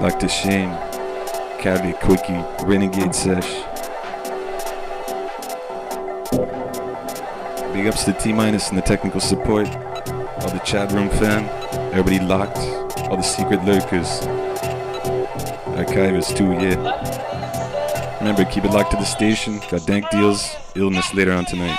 Like the Shane, Cali Quickie, Renegade Sesh. Big ups to T Minus and the technical support, all the chat room fam, everybody locked, all the secret lurkers, archivists too, yeah. Remember, keep it locked to the station. Got dank deals, illness later on tonight.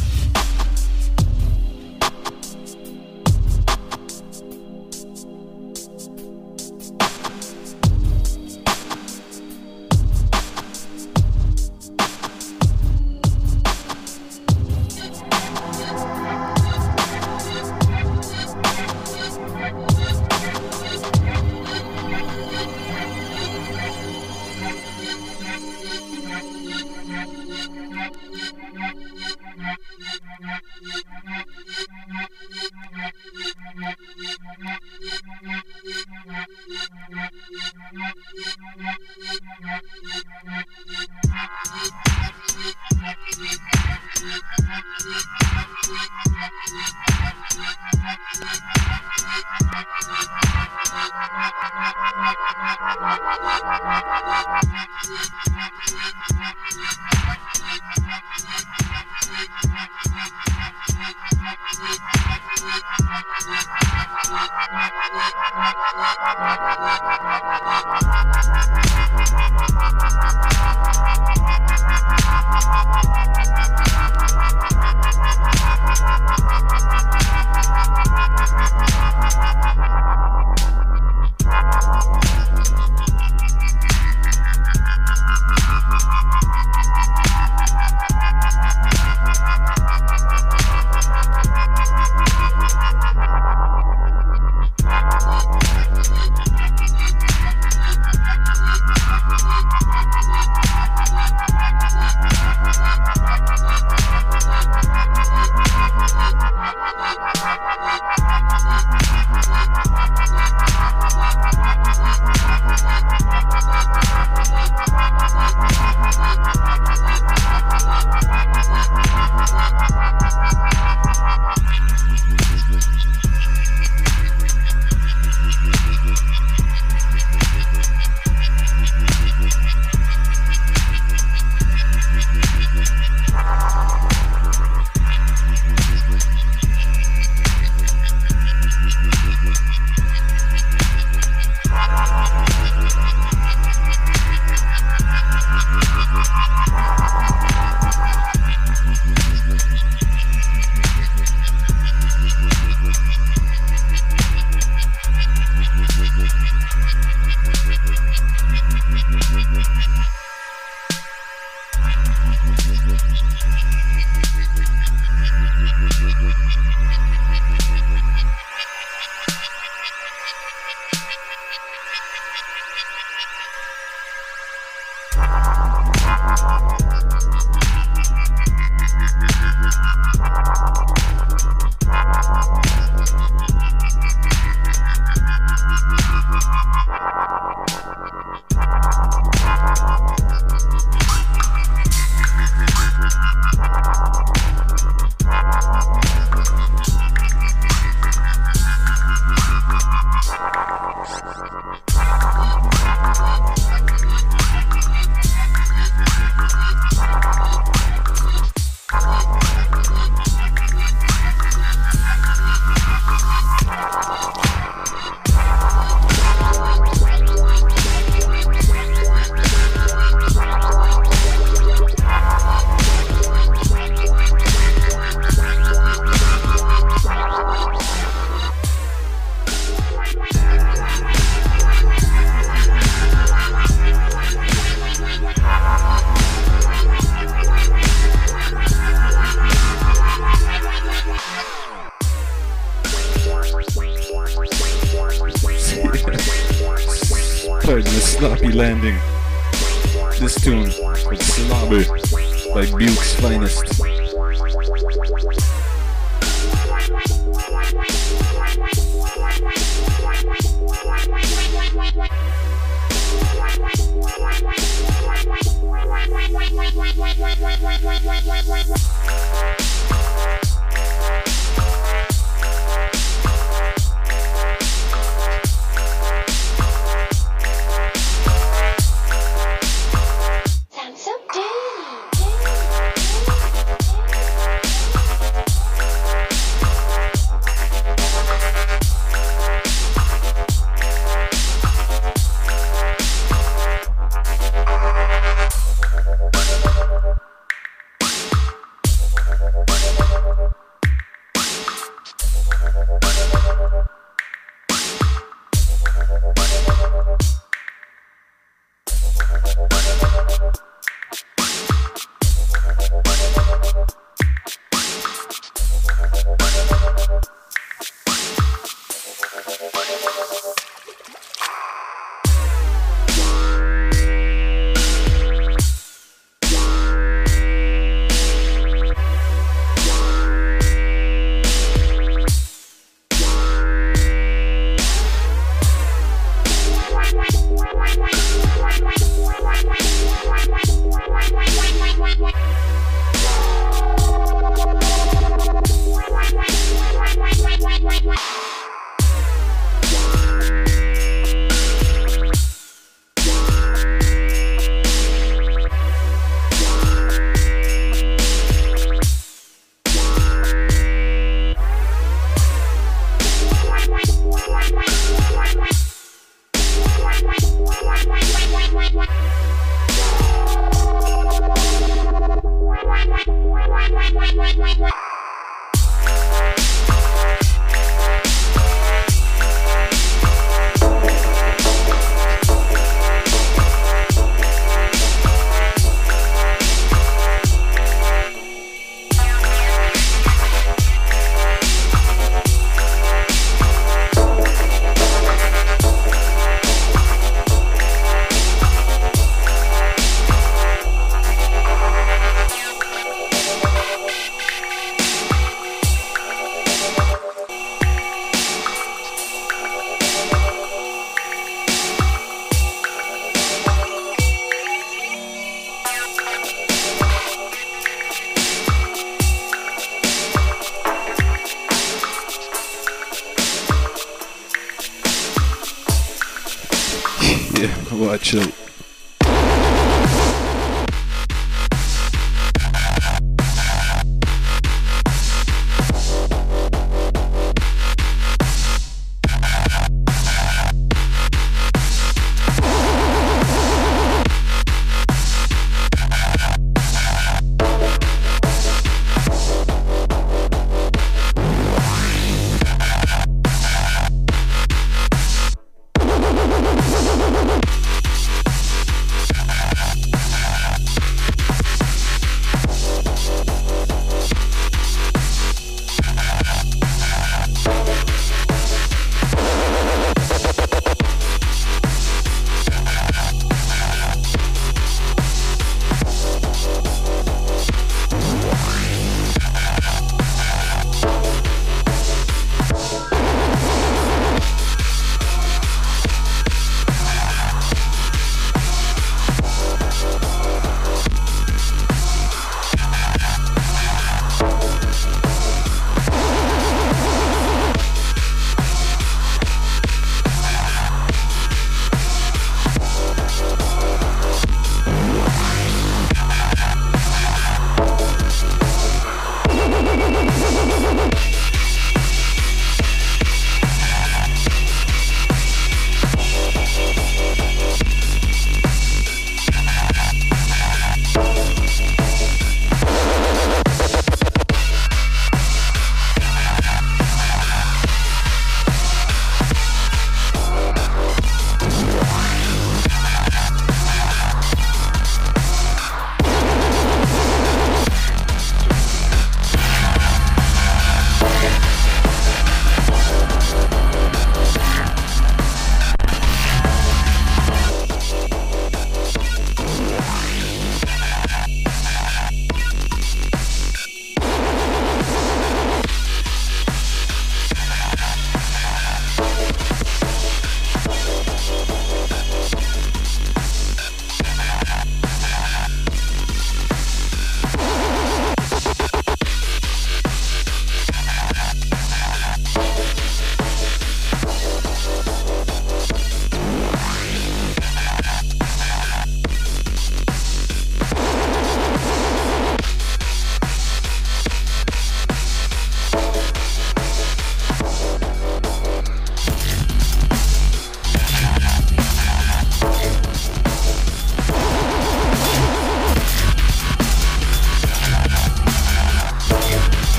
What?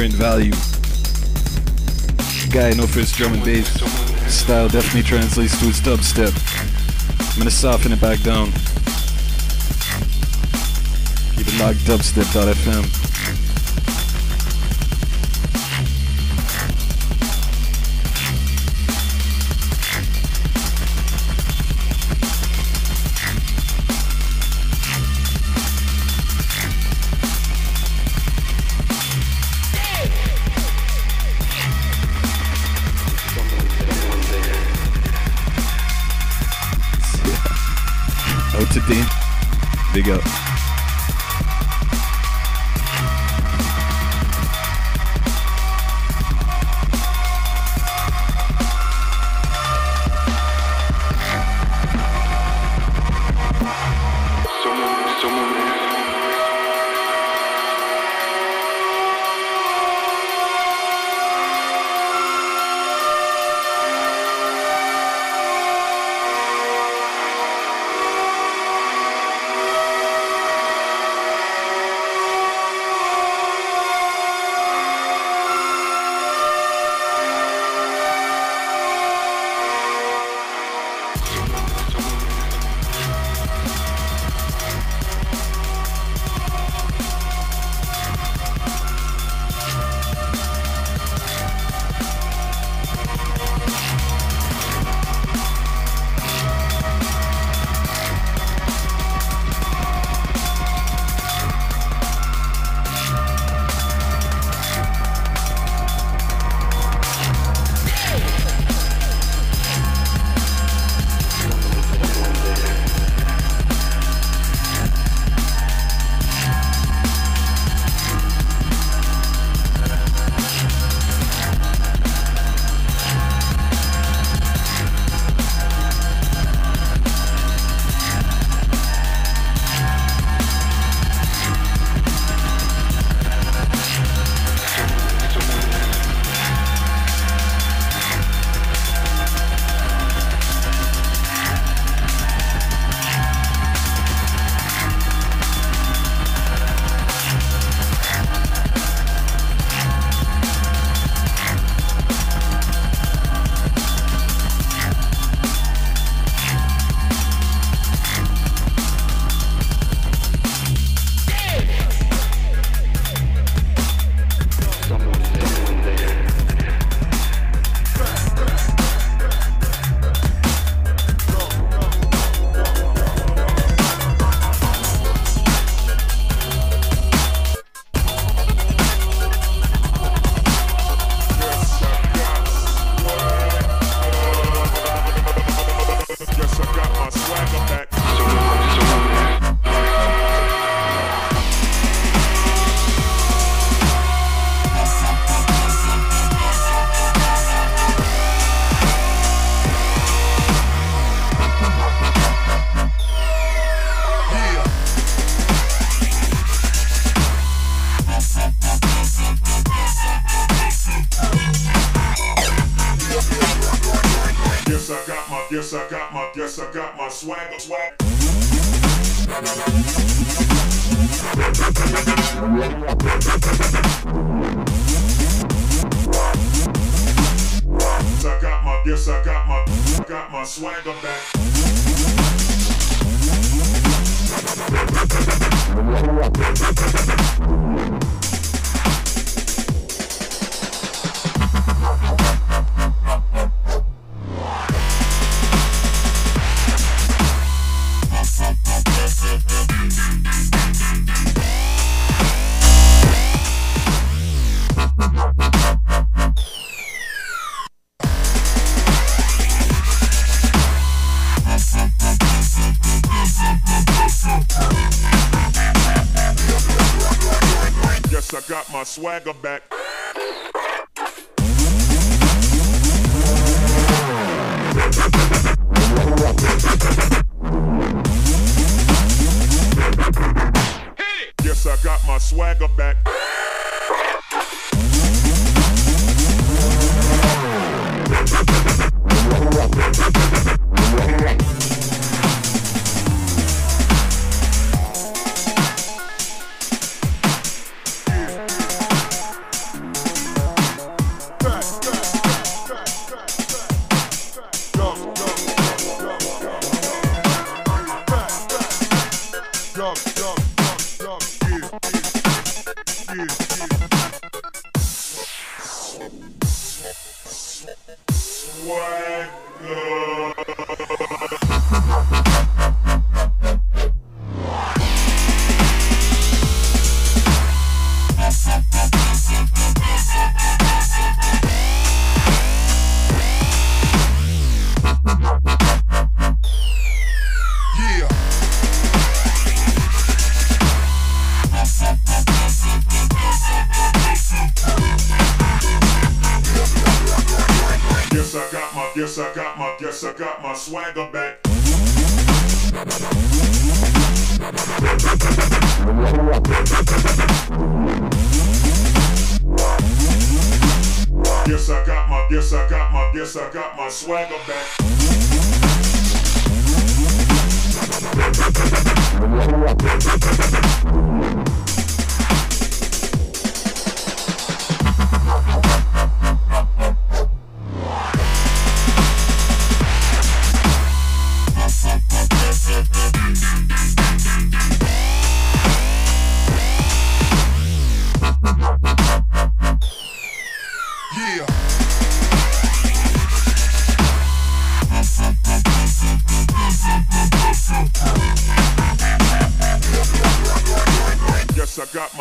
Current Value. Guy no for his drum and bass style definitely translates to his dubstep. I'm gonna soften it back down. Keep it locked dubstep.fm. Big up.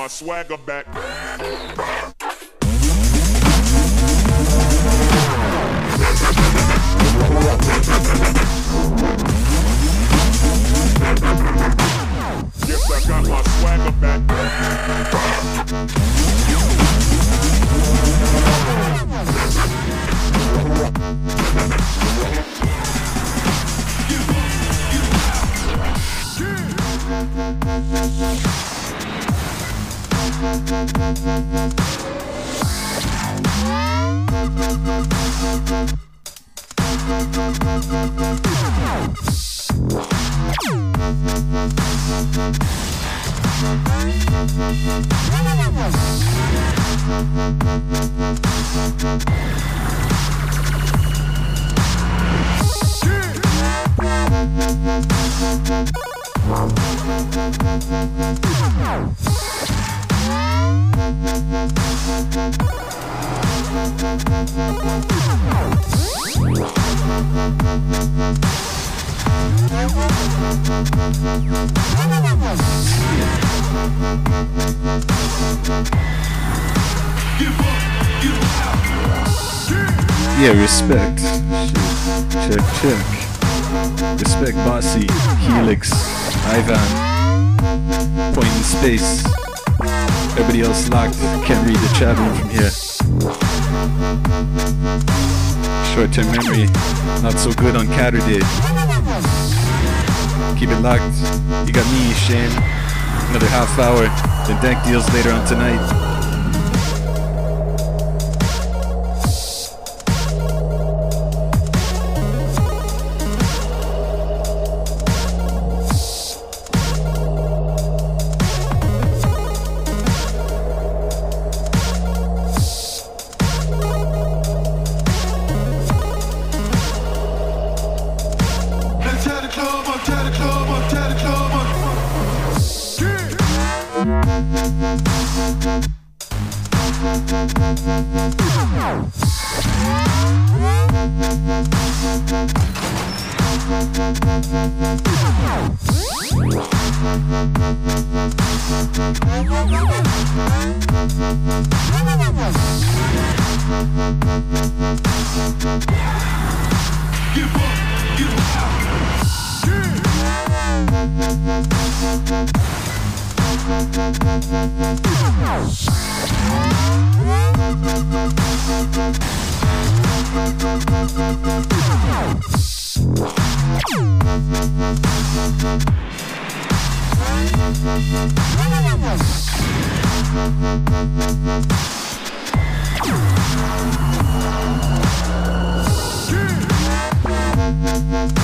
Swagger back. Yes, I got my swagger back. Yeah, respect. Check, check. Respect Bossy, Helix, Ivan. Point in space. Everybody else locked. Can't read the chat room from here. Short term memory, not so good on Caturday. Keep it locked. You got me, Shane. Another half hour. Then deck deals later on tonight. Check,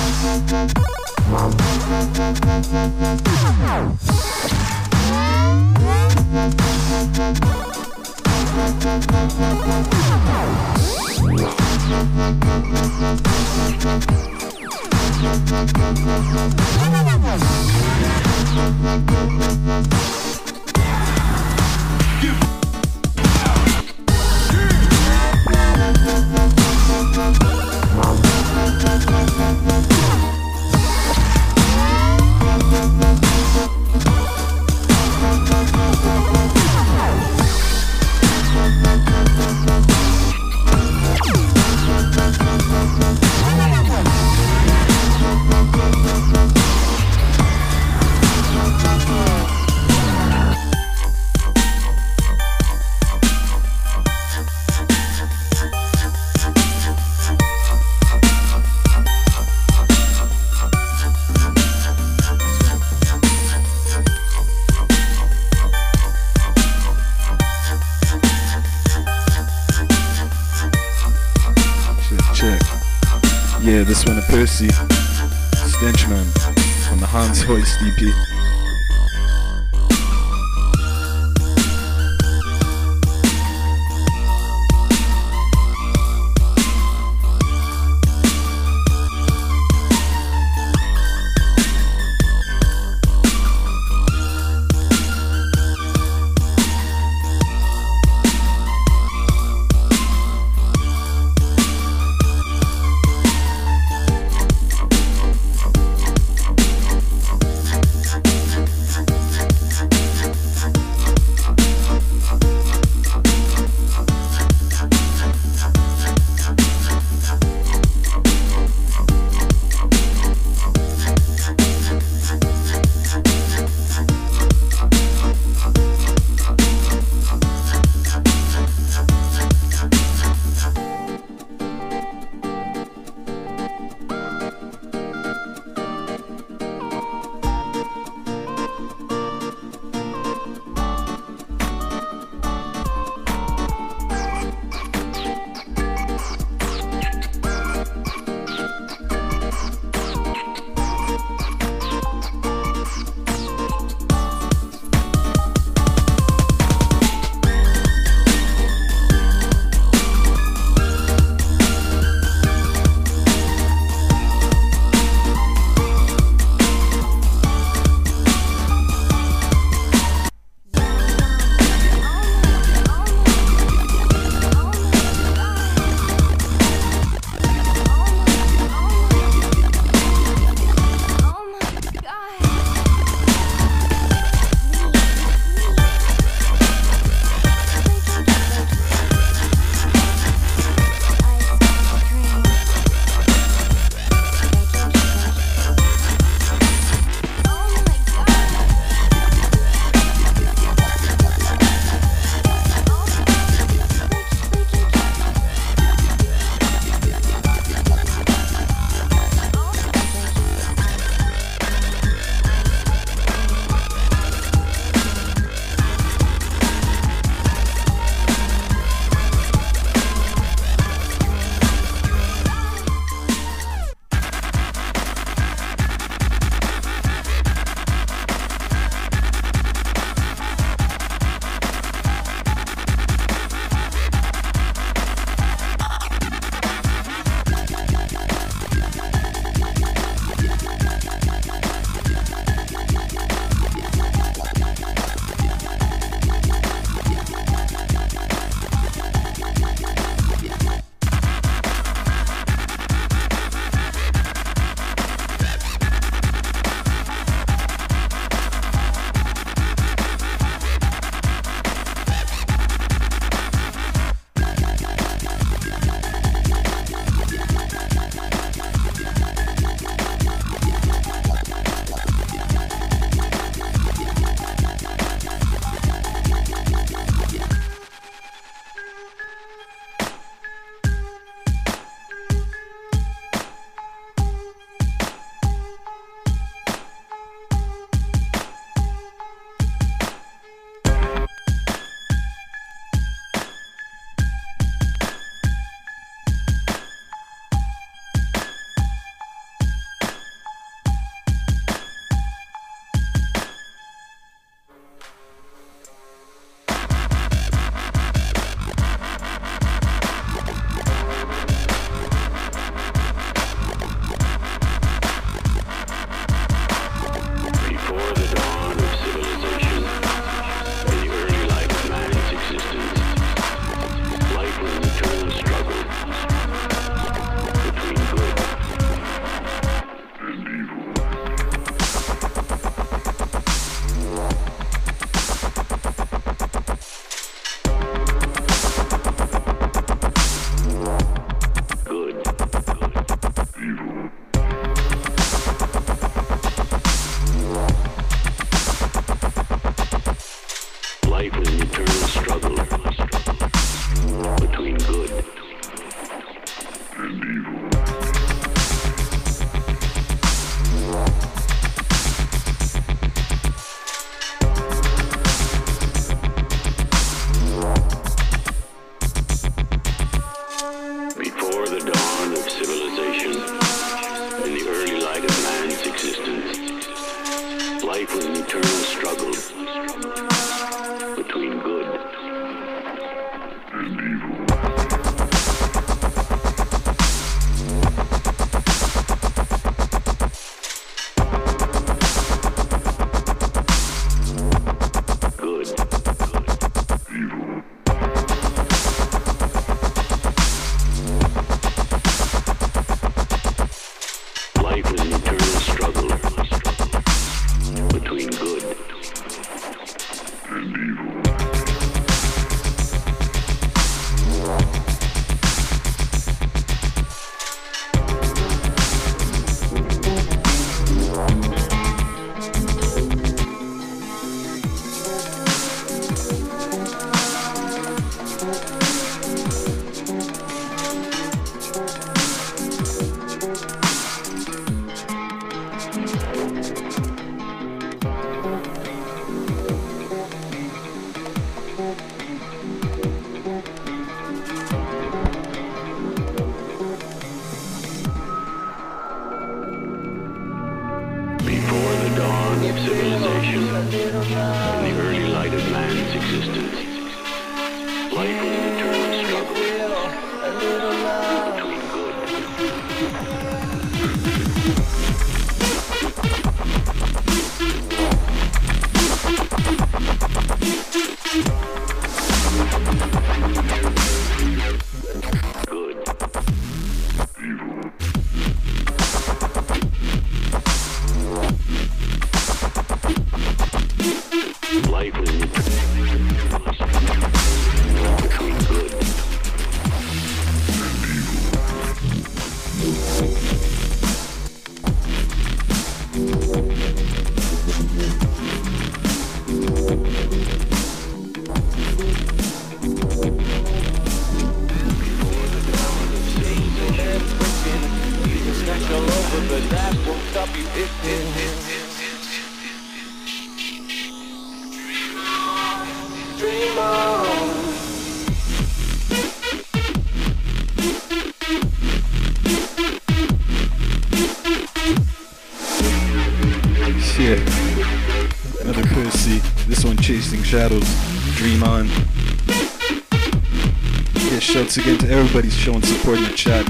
again to everybody showing support in the chat.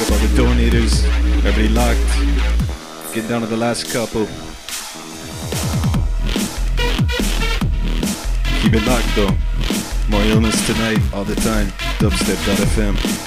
Up all the donators, everybody locked. Getting down to the last couple. Keep it locked though. More illness tonight, all the time. Dubstep.fm.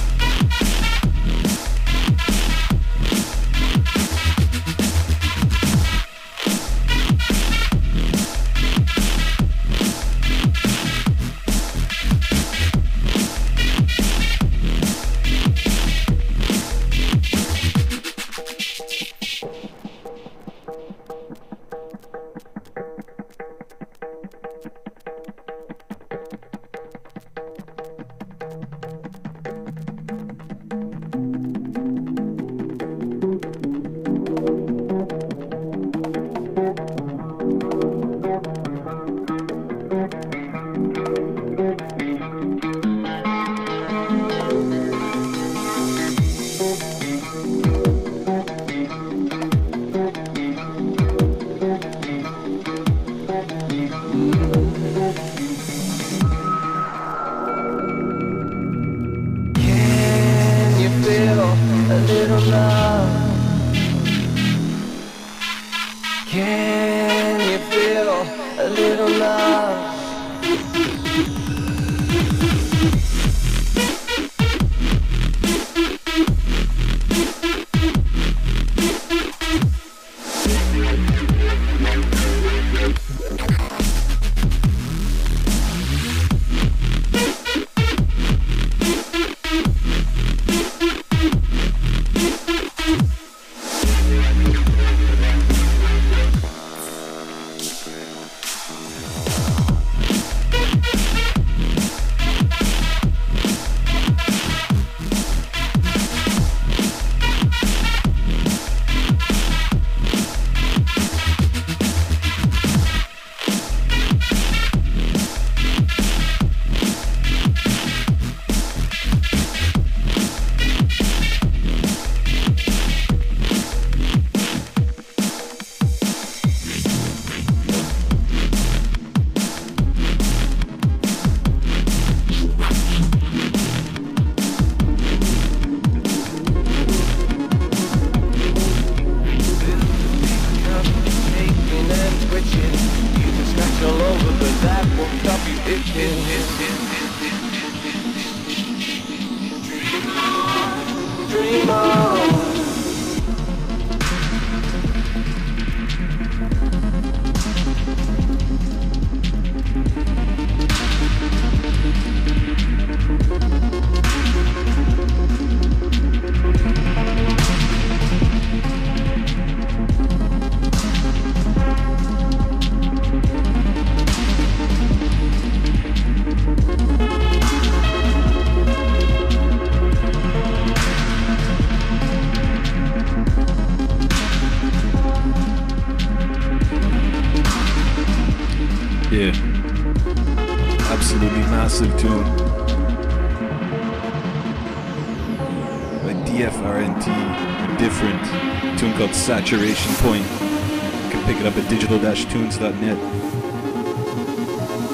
saturation point. You can pick it up at digital-tunes.net.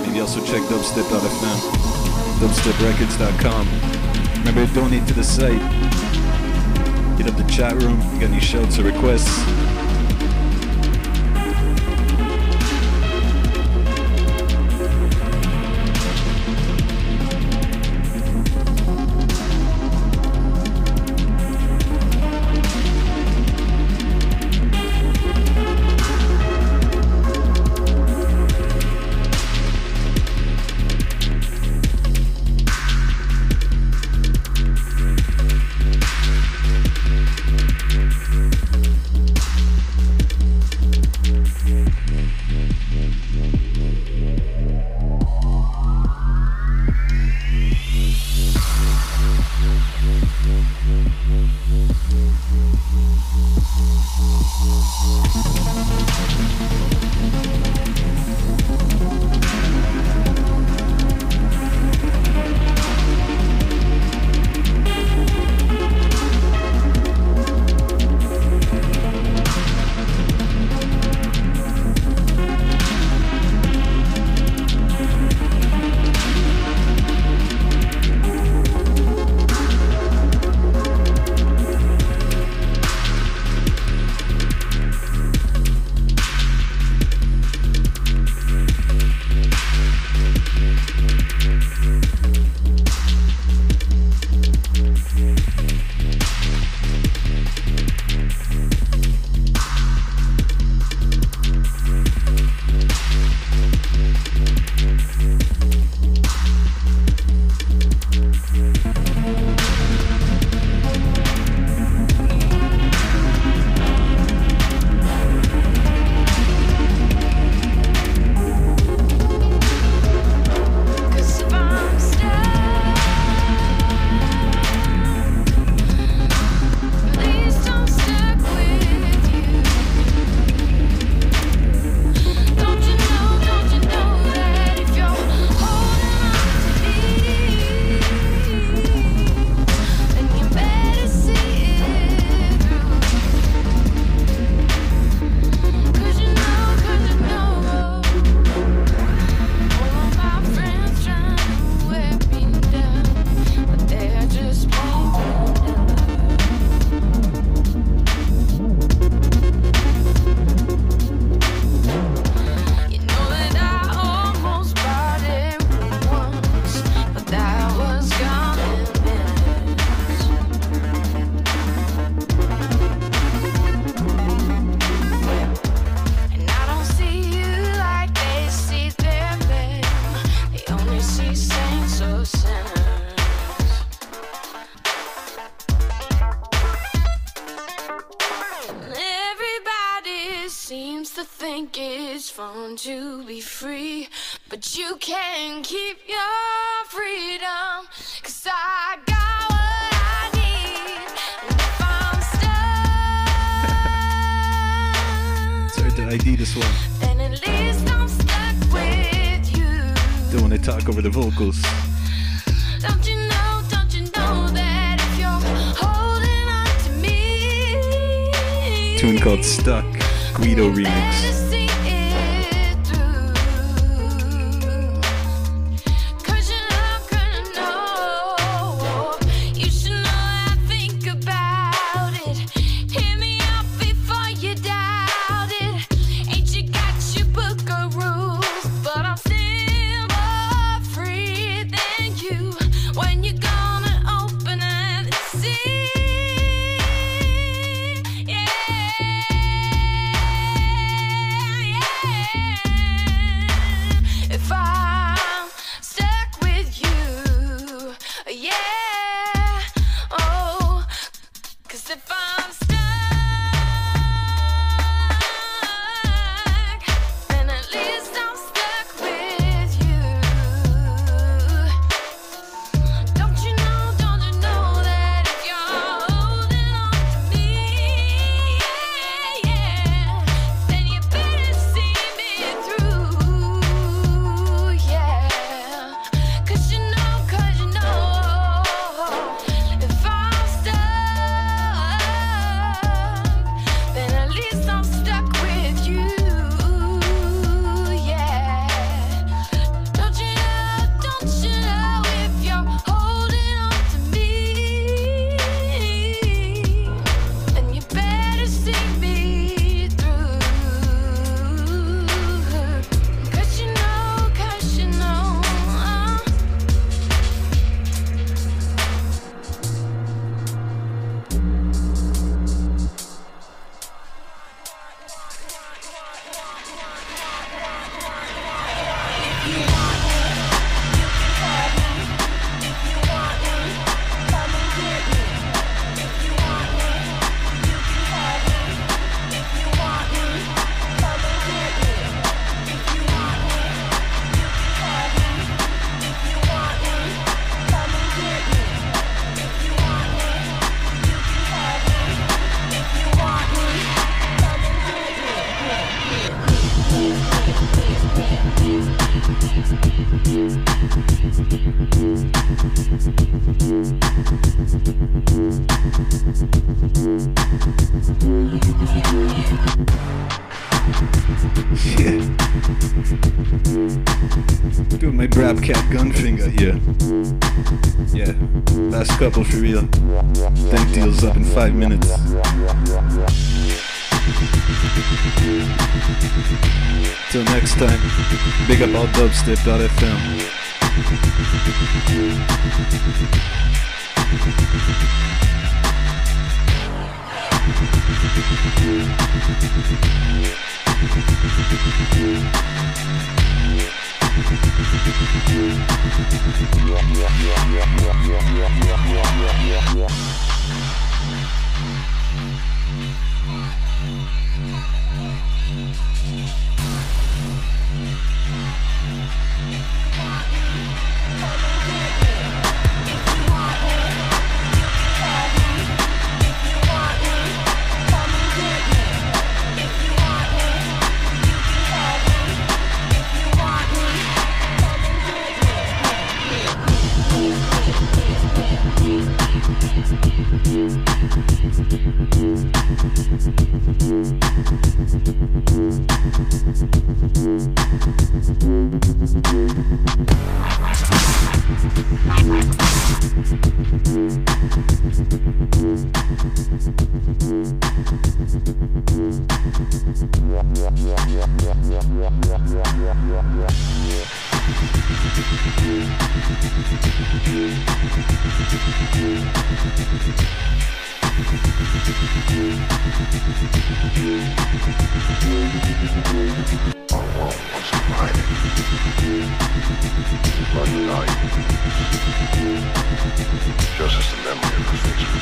Maybe also check dubstep.fm, dubsteprecords.com. Remember to donate to the site. Hit up the chat room. You got any shouts or requests? they do this one. And at least I'm stuck with you. Don't want to talk over the vocals. Don't you know, don't you know that if you're holding on to me. Tune called Stuck, Guido remix. Big up all dubstep.fm. Yeah. Just as the memory of the things we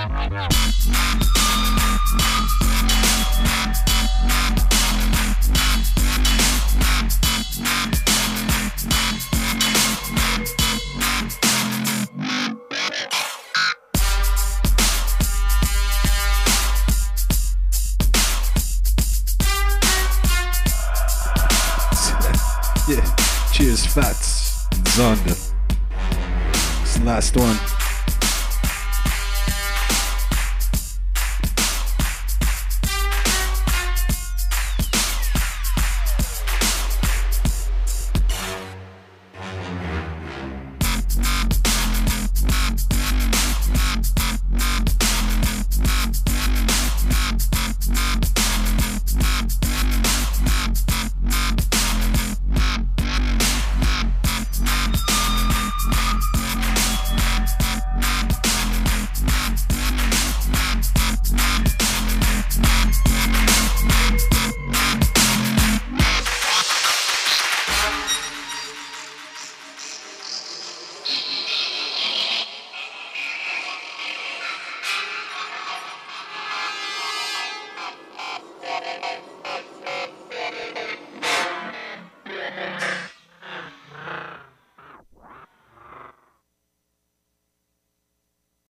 Tchau, tchau.